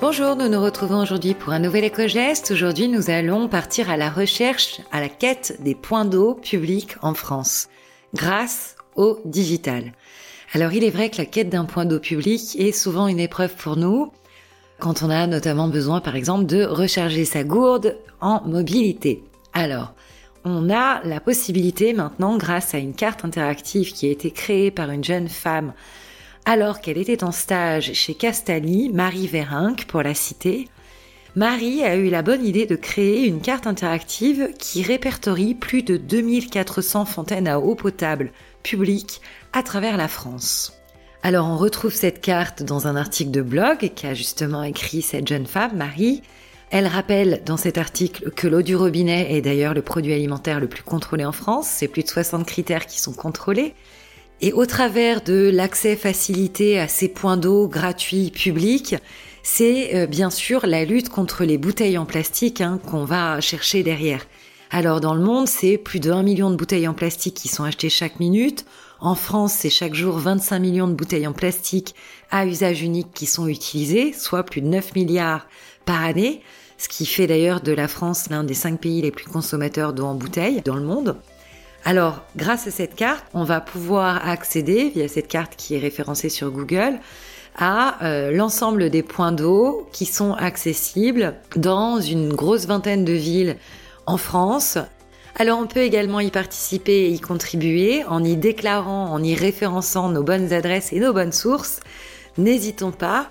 Bonjour, nous nous retrouvons aujourd'hui pour un nouvel éco-geste. Aujourd'hui, nous allons partir à la recherche, à la quête des points d'eau publics en France, grâce au digital. Alors, il est vrai que la quête d'un point d'eau public est souvent une épreuve pour nous, quand on a notamment besoin, par exemple, de recharger sa gourde en mobilité. Alors, on a la possibilité maintenant, grâce à une carte interactive qui a été créée par une jeune femme alors qu'elle était en stage chez Castali, Marie Vérinck pour la citer, Marie a eu la bonne idée de créer une carte interactive qui répertorie plus de 2400 fontaines à eau potable publiques à travers la France. Alors on retrouve cette carte dans un article de blog qu'a justement écrit cette jeune femme, Marie. Elle rappelle dans cet article que l'eau du robinet est d'ailleurs le produit alimentaire le plus contrôlé en France, c'est plus de 60 critères qui sont contrôlés, et au travers de l'accès facilité à ces points d'eau gratuits publics, c'est euh, bien sûr la lutte contre les bouteilles en plastique hein, qu'on va chercher derrière. Alors dans le monde, c'est plus de 1 million de bouteilles en plastique qui sont achetées chaque minute. En France, c'est chaque jour 25 millions de bouteilles en plastique à usage unique qui sont utilisées, soit plus de 9 milliards par année, ce qui fait d'ailleurs de la France l'un des cinq pays les plus consommateurs d'eau en bouteilles dans le monde. Alors, grâce à cette carte, on va pouvoir accéder, via cette carte qui est référencée sur Google, à euh, l'ensemble des points d'eau qui sont accessibles dans une grosse vingtaine de villes en France. Alors on peut également y participer et y contribuer en y déclarant, en y référençant nos bonnes adresses et nos bonnes sources. N'hésitons pas.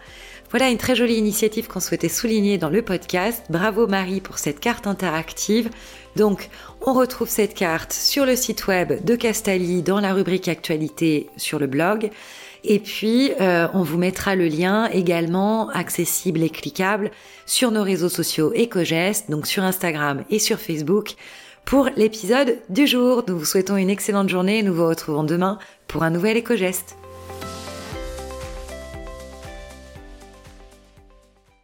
Voilà une très jolie initiative qu'on souhaitait souligner dans le podcast. Bravo Marie pour cette carte interactive. Donc, on retrouve cette carte sur le site web de Castali dans la rubrique actualité sur le blog. Et puis, euh, on vous mettra le lien également accessible et cliquable sur nos réseaux sociaux EcoGest, donc sur Instagram et sur Facebook, pour l'épisode du jour. Nous vous souhaitons une excellente journée et nous vous retrouvons demain pour un nouvel EcoGest.